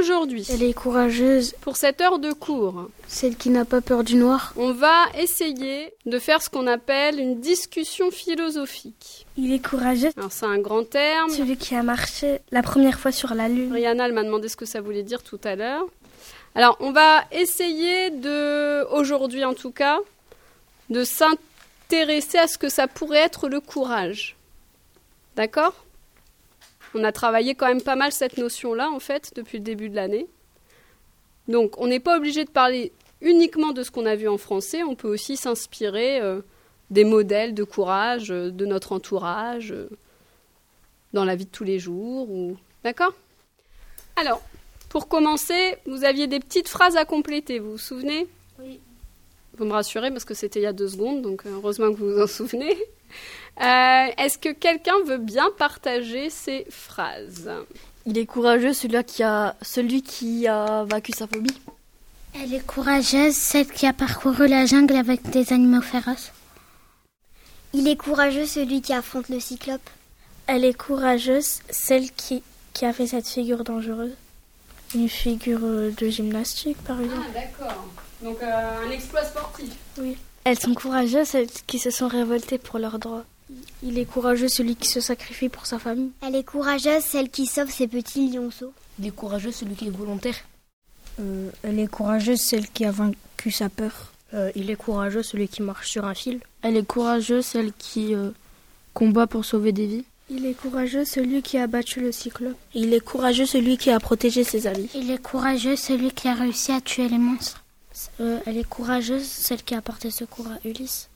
aujourd'hui, Elle est courageuse, pour cette heure de cours, celle qui n'a pas peur du noir. on va essayer de faire ce qu'on appelle une discussion philosophique. Il est courageux, Alors c'est un grand terme. celui qui a marché la première fois sur la lune. Rihanna elle m'a demandé ce que ça voulait dire tout à l'heure. Alors on va essayer de, aujourd'hui en tout cas, de s'intéresser à ce que ça pourrait être le courage. D'accord? On a travaillé quand même pas mal cette notion-là, en fait, depuis le début de l'année. Donc, on n'est pas obligé de parler uniquement de ce qu'on a vu en français, on peut aussi s'inspirer euh, des modèles de courage euh, de notre entourage, euh, dans la vie de tous les jours. Ou... D'accord? Alors, pour commencer, vous aviez des petites phrases à compléter, vous vous souvenez? Oui. Vous me rassurez parce que c'était il y a deux secondes, donc heureusement que vous vous en souvenez. Euh, Est-ce que quelqu'un veut bien partager ces phrases? Il est courageux celui qui a celui qui a vaincu sa phobie. Elle est courageuse, celle qui a parcouru la jungle avec des animaux féroces. Il est courageux celui qui affronte le cyclope. Elle est courageuse, celle qui, qui a fait cette figure dangereuse. Une figure de gymnastique, par exemple. Ah, d'accord. Donc euh, un exploit sportif. Elles sont courageuses, celles qui se sont révoltées pour leurs droits. Il est courageux, celui qui se sacrifie pour sa famille. Elle est courageuse celle qui sauve ses petits lionceaux. Il est courageux celui qui est volontaire. Euh, elle est courageuse, celle qui a vaincu sa peur. Euh, il est courageux, celui qui marche sur un fil. Elle est courageuse, celle qui euh, combat pour sauver des vies. Il est courageux, celui qui a battu le cyclope. Il est courageux, celui qui a protégé ses amis. Il est courageux, celui qui a réussi à tuer les monstres. Euh, elle est courageuse, celle qui a porté secours à Ulysse.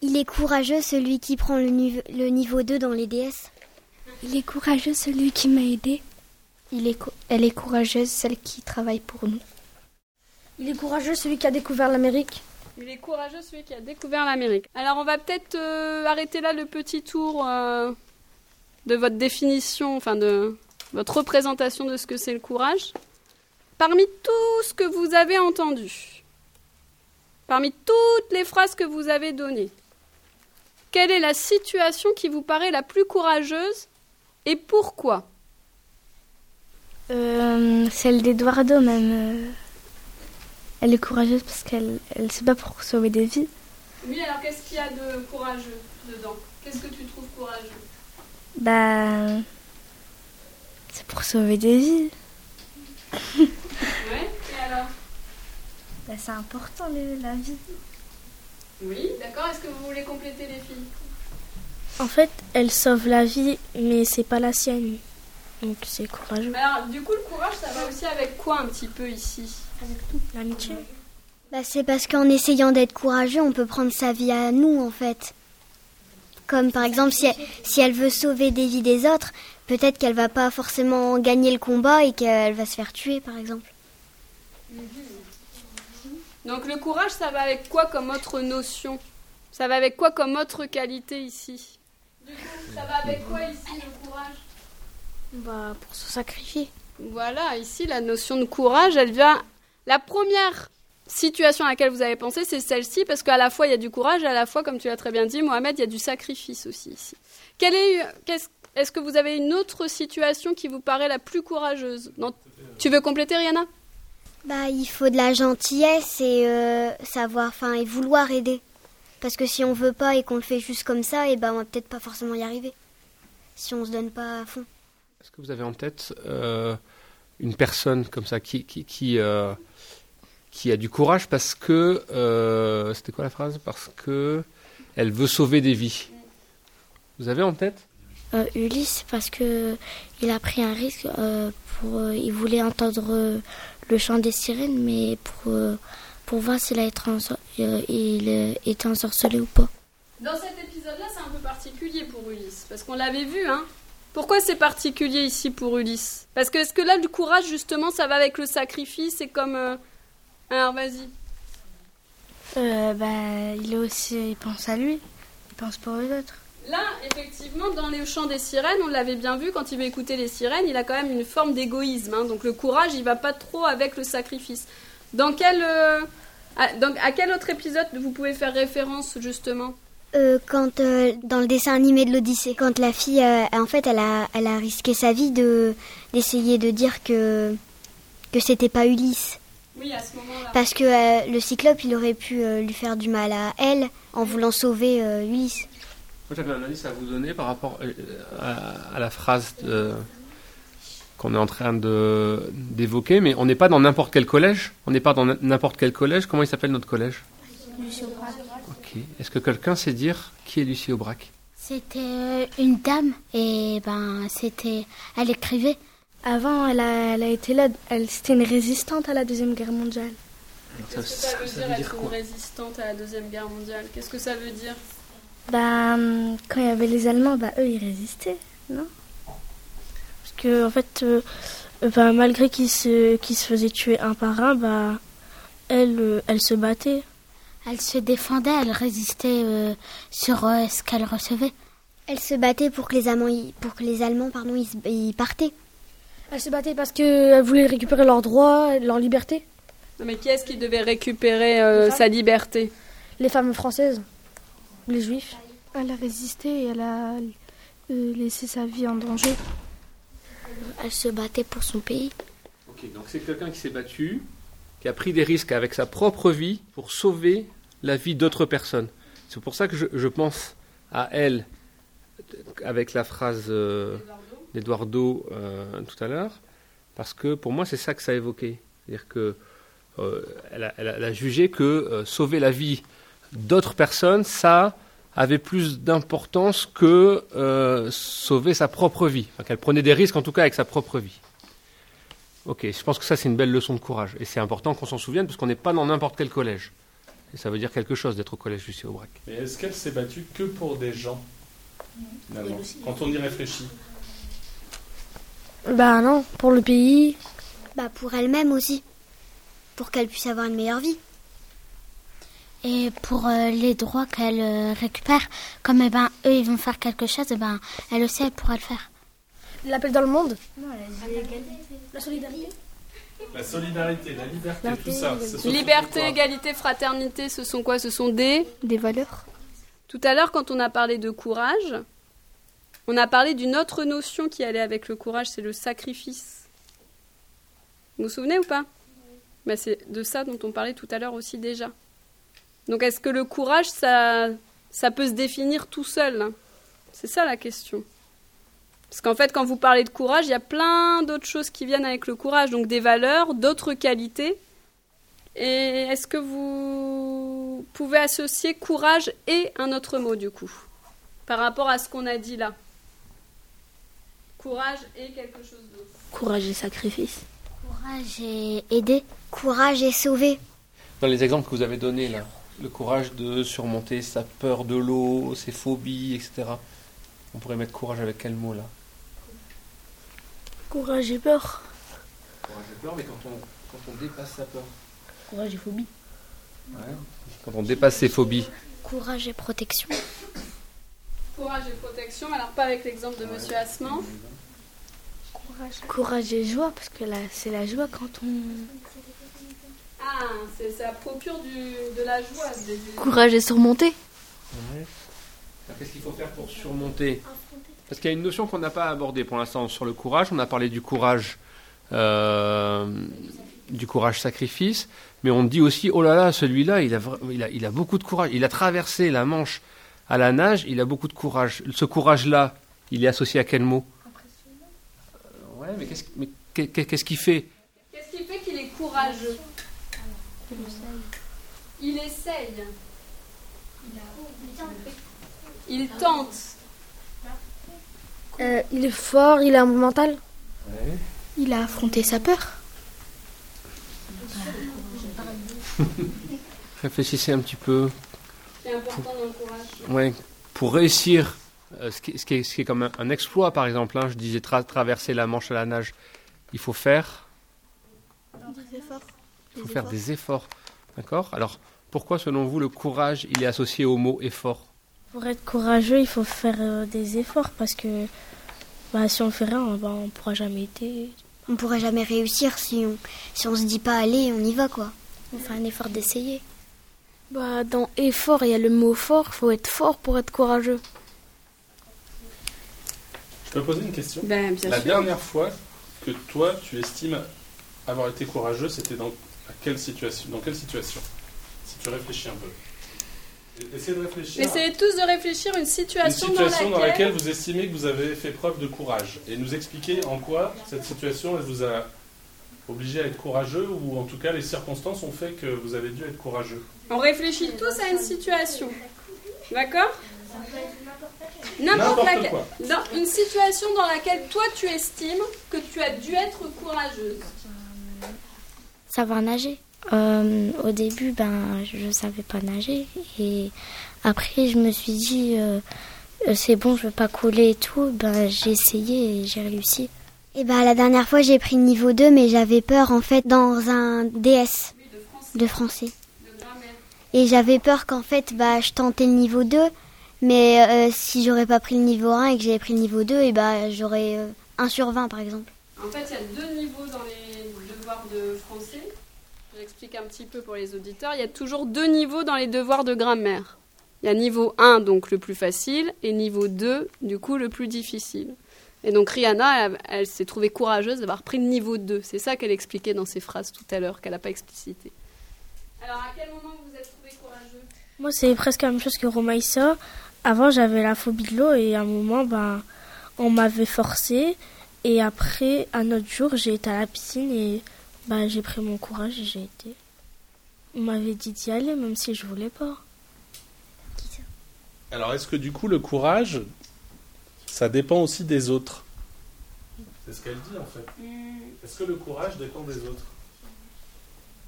Il est courageux celui qui prend le, nive- le niveau 2 dans les DS. Il est courageux, celui qui m'a aidé. Il est elle est courageuse, celle qui travaille pour nous. Il est courageux, celui qui a découvert l'Amérique. Il est courageux celui qui a découvert l'Amérique. Alors on va peut-être euh, arrêter là le petit tour euh, de votre définition, enfin de votre représentation de ce que c'est le courage. Parmi tout ce que vous avez entendu, parmi toutes les phrases que vous avez données, quelle est la situation qui vous paraît la plus courageuse et pourquoi Euh, celle d'Eduardo, même. euh, elle est courageuse parce qu'elle elle se bat pour sauver des vies. Oui, alors qu'est-ce qu'il y a de courageux dedans? Qu'est-ce que tu trouves courageux? Bah. C'est pour sauver des vies. Ouais, et alors? Bah, c'est important, la vie. Oui, d'accord. Est-ce que vous voulez compléter les filles? En fait, elle sauve la vie, mais c'est pas la sienne. Donc c'est courageux. Mais alors, du coup, le courage, ça va aussi avec quoi un petit peu ici? L'amitié. Bah, c'est parce qu'en essayant d'être courageux, on peut prendre sa vie à nous en fait. Comme par exemple, si elle, si elle veut sauver des vies des autres, peut-être qu'elle va pas forcément gagner le combat et qu'elle va se faire tuer par exemple. Donc, le courage, ça va avec quoi comme autre notion? Ça va avec quoi comme autre qualité ici? Du coup, ça va avec quoi ici le courage? Bah, pour se sacrifier. Voilà, ici, la notion de courage, elle vient. La première situation à laquelle vous avez pensé, c'est celle-ci, parce qu'à la fois il y a du courage, à la fois, comme tu l'as très bien dit, Mohamed, il y a du sacrifice aussi ici. Quelle est, qu'est-ce- est-ce que vous avez une autre situation qui vous paraît la plus courageuse? Non, Tu veux compléter, Rihanna? Bah, il faut de la gentillesse et euh, savoir, enfin, et vouloir aider. Parce que si on veut pas et qu'on le fait juste comme ça, et ben on va peut-être pas forcément y arriver. Si on se donne pas à fond. Est-ce que vous avez en tête euh, une personne comme ça qui, qui, qui, euh, qui a du courage parce que. euh, C'était quoi la phrase? Parce que elle veut sauver des vies. Vous avez en tête? Euh, Ulysse, parce que il a pris un risque. euh, pour, euh, il voulait entendre euh, le chant des sirènes, mais pour, euh, pour voir s'il a été euh, il euh, était ensorcelé ou pas. Dans cet épisode-là, c'est un peu particulier pour Ulysse, parce qu'on l'avait vu, hein. Pourquoi c'est particulier ici pour Ulysse? Parce que est-ce que là, du courage, justement, ça va avec le sacrifice C'est comme... euh, Alors, vas-y. Euh, bah, il est aussi, il pense à lui, il pense pour les autres. Là, effectivement, dans les chants des sirènes, on l'avait bien vu, quand il veut écouter les sirènes, il a quand même une forme d'égoïsme. hein. donc le courage, il va pas trop avec le sacrifice. Dans quel... euh, à, donc, à quel autre épisode vous pouvez faire référence, justement? Euh, quand euh, dans le dessin animé de l'Odyssée, quand la fille, en fait, elle a, elle a risqué sa vie de d'essayer de dire que que c'était pas Ulysse. Oui, à ce moment-là. Parce que le cyclope, il aurait pu lui faire du mal à elle en voulant sauver Ulysse. Moi, j'avais un indice à vous donner par rapport euh, à, à la phrase de- qu'on est en train de d'évoquer, mais on n'est pas dans n'importe quel collège. On n'est pas dans n'importe quel collège. Comment il s'appelle notre collège? Ok. Est-ce que quelqu'un sait dire qui est Lucie Aubrac? C'était euh, une dame et ben c'était, elle écrivait. Avant, elle a, elle a été là, elle, c'était une résistante à la Deuxième Guerre mondiale. Qu'est-ce que ça veut ça dire veut dire être une résistante à la Deuxième Guerre mondiale? Qu'est-ce que ça veut dire? Ben, quand il y avait les Allemands, bah, eux, ils résistaient, non? Parce que, en fait, euh, euh, ben, malgré qu'ils se, qu'ils se faisaient tuer un par un, bah, elle, euh, elle se battait. Elle se défendait, elle résistait euh, sur euh, ce qu'elle recevait. Elle se battait pour que les Allemands, y- pour que les Allemands pardon, ils, partaient. Elle se battait parce qu'elle voulait récupérer leurs droits, leur liberté. Non, mais qui est-ce qui devait récupérer euh, sa liberté? Les femmes françaises, les juifs. Elle a résisté et elle a euh, laissé sa vie en danger. Elle se battait pour son pays. Ok, donc c'est quelqu'un qui s'est battu, qui a pris des risques avec sa propre vie pour sauver la vie d'autres personnes. C'est pour ça que je, je pense à elle avec la phrase euh, d'Eduardo euh, tout à l'heure, parce que pour moi c'est ça que ça évoquait. C'est-à-dire que euh, elle, a, elle a- elle a jugé que euh, sauver la vie d'autres personnes, ça avait plus d'importance que euh, sauver sa propre vie. Enfin, qu'elle prenait des risques en tout cas avec sa propre vie. Ok, je pense que ça c'est une belle leçon de courage. Et c'est important qu'on s'en souvienne parce qu'on n'est pas dans n'importe quel collège. Et ça veut dire quelque chose d'être au collège Lucie Aubrac. Mais est-ce qu'elle s'est battue que pour des gens finalement, Quand on y réfléchit? Bah non, pour le pays. Bah pour elle-même aussi. Pour qu'elle puisse avoir une meilleure vie. Et pour euh, les droits qu'elle euh, récupère, comme eh ben, eux ils vont faire quelque chose, eh ben, elle aussi elle pourra le faire. L'appel dans le monde La solidarité. La solidarité, la liberté, tout ça. Liberté, égalité, fraternité, ce sont quoi? Ce sont des... Des valeurs. Tout à l'heure, quand on a parlé de courage, on a parlé d'une autre notion qui allait avec le courage, c'est le sacrifice. Vous vous souvenez ou pas? Ben, C'est de ça dont on parlait tout à l'heure aussi déjà. Donc est-ce que le courage, ça, ça peut se définir tout seul? C'est ça la question. Parce qu'en fait, quand vous parlez de courage, il y a plein d'autres choses qui viennent avec le courage, donc des valeurs, d'autres qualités. Et est-ce que vous pouvez associer courage et un autre mot du coup Par rapport à ce qu'on a dit là? Courage et quelque chose d'autre. Courage et sacrifice. Courage et aider. Courage et sauver. Dans les exemples que vous avez donnés là, le courage de surmonter sa peur de l'eau, ses phobies, etc. On pourrait mettre courage avec quel mot là? Courage et peur. Courage et peur, mais quand on, quand on dépasse sa peur. Courage et phobie. Quand on dépasse ses phobies. Courage et protection. Courage et protection, alors pas avec l'exemple de Monsieur Asman. Courage et joie, parce que là, c'est la joie quand on. C'est ça procure du, de la joie. des- des- Courage et surmonter. Qu'est-ce qu'il faut faire pour surmonter? Parce qu'il y a une notion qu'on n'a pas abordée pour l'instant sur le courage. On a parlé du courage, euh, du courage sacrifice, mais on dit aussi oh là là, celui-là, il a, vra- il a, il a beaucoup de courage. Il a traversé la Manche à la nage. Il a beaucoup de courage. Ce courage-là, il est associé à quel mot? Euh, Ouais, mais qu'est-ce mais qu'est- qu'est- qu'est-ce qu'il fait? Qu'est-ce qui fait qu'il est courageux? Il essaye. Il tente. Euh, il est fort, il a un bon mental. Ouais. Il a affronté sa peur. Réfléchissez un petit peu. C'est important dans le courage. Ouais, pour réussir, euh, ce, qui, ce qui est, ce qui est comme un, un exploit par exemple, hein, je disais tra- traverser la Manche à la nage, il faut faire, il faut faire des efforts. D'accord? Alors, pourquoi selon vous le courage, il est associé au mot effort? Pour être courageux, il faut faire euh, des efforts parce que bah, si on fait rien, bah, on pourra jamais aider. On pourrait jamais réussir si on si on se dit pas allez, on y va quoi. On fait un effort d'essayer. Bah, dans effort, il y a le mot fort. faut être fort pour être courageux. Je peux poser une question? Ben, bien La sûr. dernière fois que toi, tu estimes avoir été courageux, c'était dans quelle situation Dans quelle situation Si tu réfléchis un peu. Essayez de réfléchir. Essayez tous de réfléchir une situation, une situation dans, laquelle... dans laquelle vous estimez que vous avez fait preuve de courage et nous expliquer en quoi cette situation elle vous a obligé à être courageux ou en tout cas les circonstances ont fait que vous avez dû être courageux. On réfléchit tous à une situation. D'accord? N'importe laquelle. Dans une situation dans laquelle toi tu estimes que tu as dû être courageuse. Savoir nager. Euh, au début, ben, je ne savais pas nager. Et après, je me suis dit, euh, euh, c'est bon, je veux pas couler et tout. Ben, j'ai essayé et j'ai réussi. Et eh ben, la dernière fois, j'ai pris le niveau 2, mais j'avais peur, en fait, dans un DS de français. Et j'avais peur qu'en fait, bah, je tentais le niveau 2, mais si j'aurais pas pris le niveau 1 et que j'avais pris le niveau 2, et bah, j'aurais 1 sur 20, par exemple. En fait, il y a deux niveaux dans les. Un petit peu pour les auditeurs. Il y a toujours deux niveaux dans les devoirs de grammaire. Il y a niveau 1, donc le plus facile, et niveau 2, du coup, le plus difficile. Et donc Rihanna, elle, s'est trouvée courageuse d'avoir pris le niveau 2. C'est ça qu'elle expliquait dans ses phrases tout à l'heure, qu'elle n'a pas explicité. Alors, à quel moment vous êtes trouvé courageux Moi, c'est presque la même chose que Romaïssa. Avant, j'avais la phobie de l'eau et à un moment, ben, on m'avait forcé. Et après, un autre jour, j'ai été à la piscine et bah, j'ai pris mon courage et j'ai été. On m'avait dit d'y aller, même si je voulais pas. Alors, est-ce que du coup, le courage, ça dépend aussi des autres? C'est ce qu'elle dit en fait. Est-ce que le courage dépend des autres?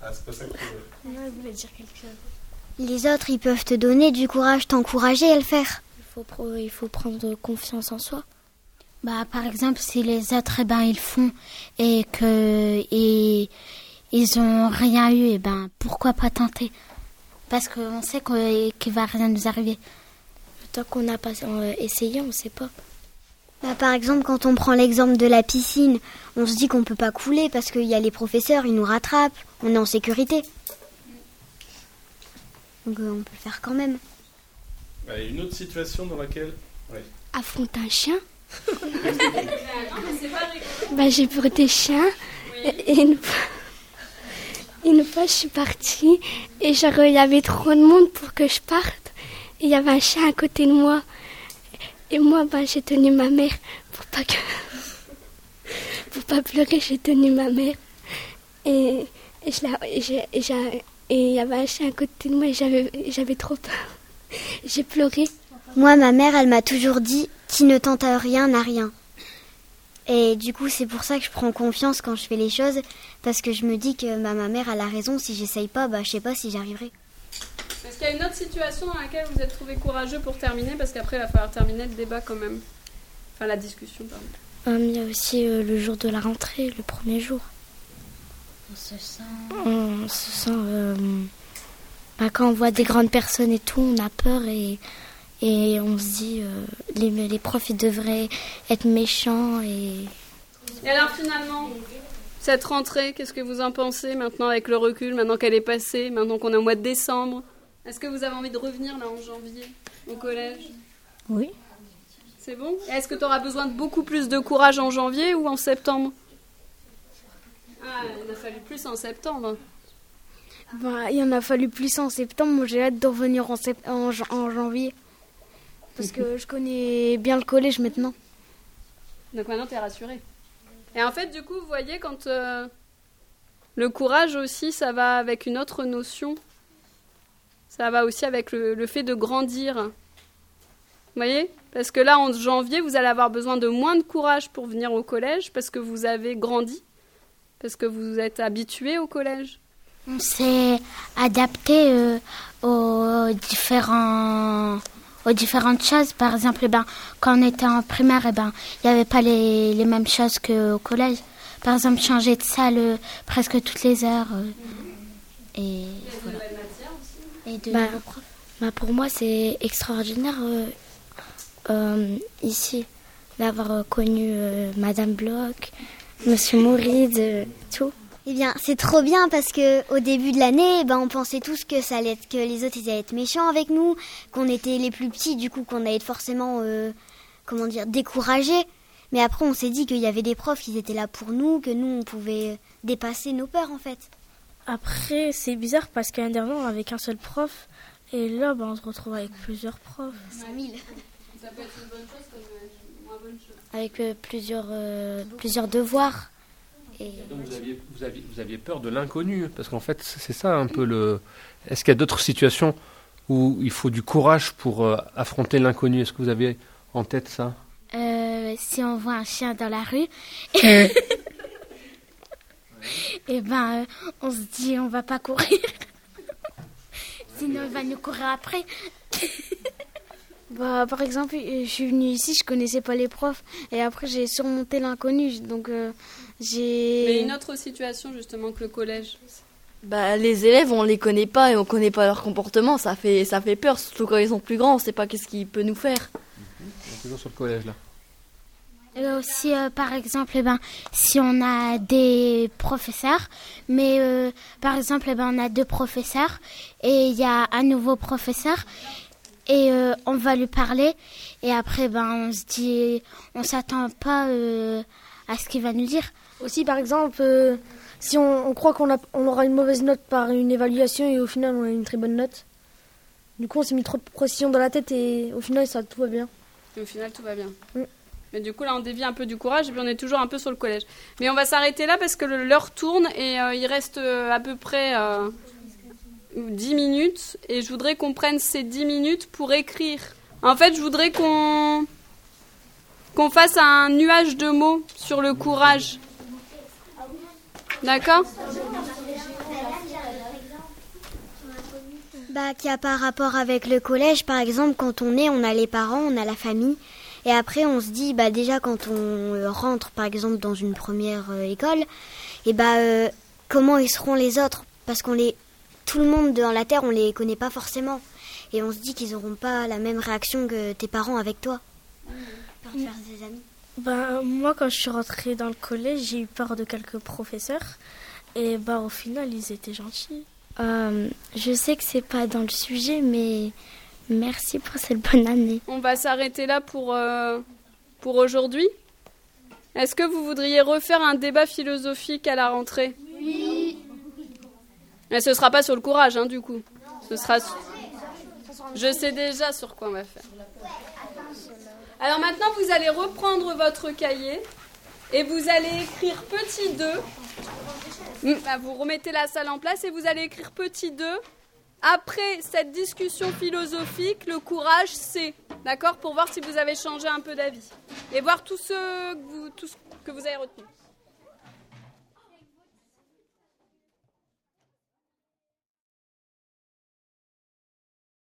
Ah, c'est pas ça que Non, elle voulait dire quelque chose. Les autres, ils peuvent te donner du courage, t'encourager à le faire. Il faut, il faut prendre confiance en soi. Bah, par exemple, si les autres, eh ben, ils font et que et, ils ont rien eu, eh ben, pourquoi pas tenter? Parce qu'on sait qu'il va rien nous arriver. Tant qu'on n'a pas euh, essayé, on ne sait pas. Bah, par exemple, quand on prend l'exemple de la piscine, on se dit qu'on ne peut pas couler parce qu'il y a les professeurs, ils nous rattrapent, on est en sécurité. Donc euh, on peut le faire quand même. Bah, une autre situation dans laquelle... Affronter un chien bah, j'ai peur des chiens. Et, une fois, je suis partie et il y avait trop de monde pour que je parte. Et il y avait un chien à côté de moi. Et moi, bah, j'ai tenu ma mère pour pas que. pour pas pleurer, j'ai tenu ma mère. Et, et il y avait un chien à côté de moi et j'avais, j'avais trop peur. J'ai pleuré. Moi, ma mère, elle m'a toujours dit qui ne tente rien n'a rien. Et du coup, c'est pour ça que je prends confiance quand je fais les choses, parce que je me dis que bah, ma mère a la raison. Si j'essaye pas, bah, je sais pas si j'arriverai. Est-ce qu'il y a une autre situation dans laquelle vous êtes trouvé courageux pour terminer? Parce qu'après, il va falloir terminer le débat quand même. Enfin, la discussion, pardon. Euh, il y a aussi euh, le jour de la rentrée, le premier jour. On se sent. On se sent. Euh, bah, quand on voit des grandes personnes et tout, on a peur et et on se dit, euh, les, les profs, ils devraient être méchants. Et... et alors finalement, cette rentrée, qu'est-ce que vous en pensez maintenant avec le recul, maintenant qu'elle est passée, maintenant qu'on est au mois de décembre? Est-ce que vous avez envie de revenir là en janvier au collège? Oui. C'est bon? Est-ce que tu auras besoin de beaucoup plus de courage en janvier ou en septembre? Ah, il a fallu plus en septembre. Bah, il en a fallu plus en septembre. j'ai hâte de revenir en, en janvier. Parce que je connais bien le collège maintenant. Donc maintenant, tu es rassurée. Et en fait, du coup, vous voyez, quand euh, le courage aussi, ça va avec une autre notion. Ça va aussi avec le, fait de grandir. Vous voyez? Parce que là, en janvier, vous allez avoir besoin de moins de courage pour venir au collège parce que vous avez grandi, parce que vous êtes habitué au collège. On s'est adapté euh, aux différents aux différentes choses. Par exemple, eh ben, quand on était en primaire, eh ben, il n'y avait pas les, les mêmes choses qu'au collège. Par exemple, changer de salle euh, presque toutes les heures. Euh, et voilà. Et de bah, bah, pour moi, c'est extraordinaire euh, ici d'avoir connu Madame Bloch, Monsieur Mouride, tout. Eh bien, c'est trop bien parce que au début de l'année, ben, on pensait tous que ça allait être, que les autres ils allaient être méchants avec nous, qu'on était les plus petits, du coup qu'on allait être forcément, euh, comment dire, découragés. Mais après, on s'est dit qu'il y avait des profs qui étaient là pour nous, que nous on pouvait dépasser nos peurs en fait. Après, c'est bizarre parce qu'un dernier, on avait qu'un seul prof. Et là, ben, on se retrouve avec plusieurs profs. 5000. Ça peut être une bonne chose comme une moins bonne chose. Avec euh, plusieurs, euh, plusieurs devoirs. Et... Donc vous aviez, vous, aviez, vous aviez peur de l'inconnu, parce qu'en fait c'est ça un peu le... Est-ce qu'il y a d'autres situations où il faut du courage pour euh, affronter l'inconnu? Est-ce que vous avez en tête ça? Euh, si on voit un chien dans la rue, et ben, euh, on se dit on va pas courir. Sinon, il va nous courir après. Bah, par exemple, je suis venue ici, je connaissais pas les profs. Et après, j'ai surmonté l'inconnu. Donc, euh, j'ai. Mais une autre situation justement que le collège. Bah, les élèves, on les connaît pas et on connaît pas leur comportement. Ça fait, ça fait peur, surtout quand ils sont plus grands. On sait pas qu'est-ce qu'il peut nous faire. On est toujours sur le collège là. Et aussi, euh, par exemple, eh ben, si on a des professeurs, mais euh, par exemple, eh ben, on a deux professeurs et il y a un nouveau professeur et euh, on va lui parler et après, ben, on se dit, on s'attend pas euh, à ce qu'il va nous dire. Aussi, par exemple, euh, si on, on croit qu'on on aura une mauvaise note par une évaluation et au final, on a une très bonne note. Du coup, on s'est mis trop de pression dans la tête et au final, ça tout va bien. Et au final, tout va bien. Mm. Mais du coup, là, on dévie un peu du courage et puis on est toujours un peu sur le collège. Mais on va s'arrêter là parce que l'heure tourne et euh, il reste euh, à peu près euh, 10 minutes. Et je voudrais qu'on prenne ces 10 minutes pour écrire. En fait, je voudrais qu'on qu'on fasse un nuage de mots sur le courage. D'accord Bah, qui a pas rapport avec le collège, par exemple, quand on est, on a les parents, on a la famille. Et après, on se dit, bah, déjà, quand on euh, rentre, par exemple, dans une première euh, école, et bah, euh, comment ils seront les autres? Parce qu'on les. Tout le monde dans la Terre, on les connaît pas forcément. Et on se dit qu'ils auront pas la même réaction que tes parents avec toi. Pour te faire des amis. Ben, moi, quand je suis rentrée dans le collège, j'ai eu peur de quelques professeurs. Et bah, au final, ils étaient gentils. Euh, je sais que c'est pas dans le sujet, mais merci pour cette bonne année. On va s'arrêter là pour, euh, pour aujourd'hui. Est-ce que vous voudriez refaire un débat philosophique à la rentrée? Oui. Mais ce sera pas sur le courage, hein, du coup. Ce sera. sur- Je sais déjà sur quoi on va faire. Alors maintenant, vous allez reprendre votre cahier et vous allez écrire petit 2. Mm, ah, Vous remettez la salle en place et vous allez écrire petit 2. Après cette discussion philosophique, le courage, c'est. D'accord Pour voir si vous avez changé un peu d'avis. Et voir tout ce tout ce que vous avez retenu.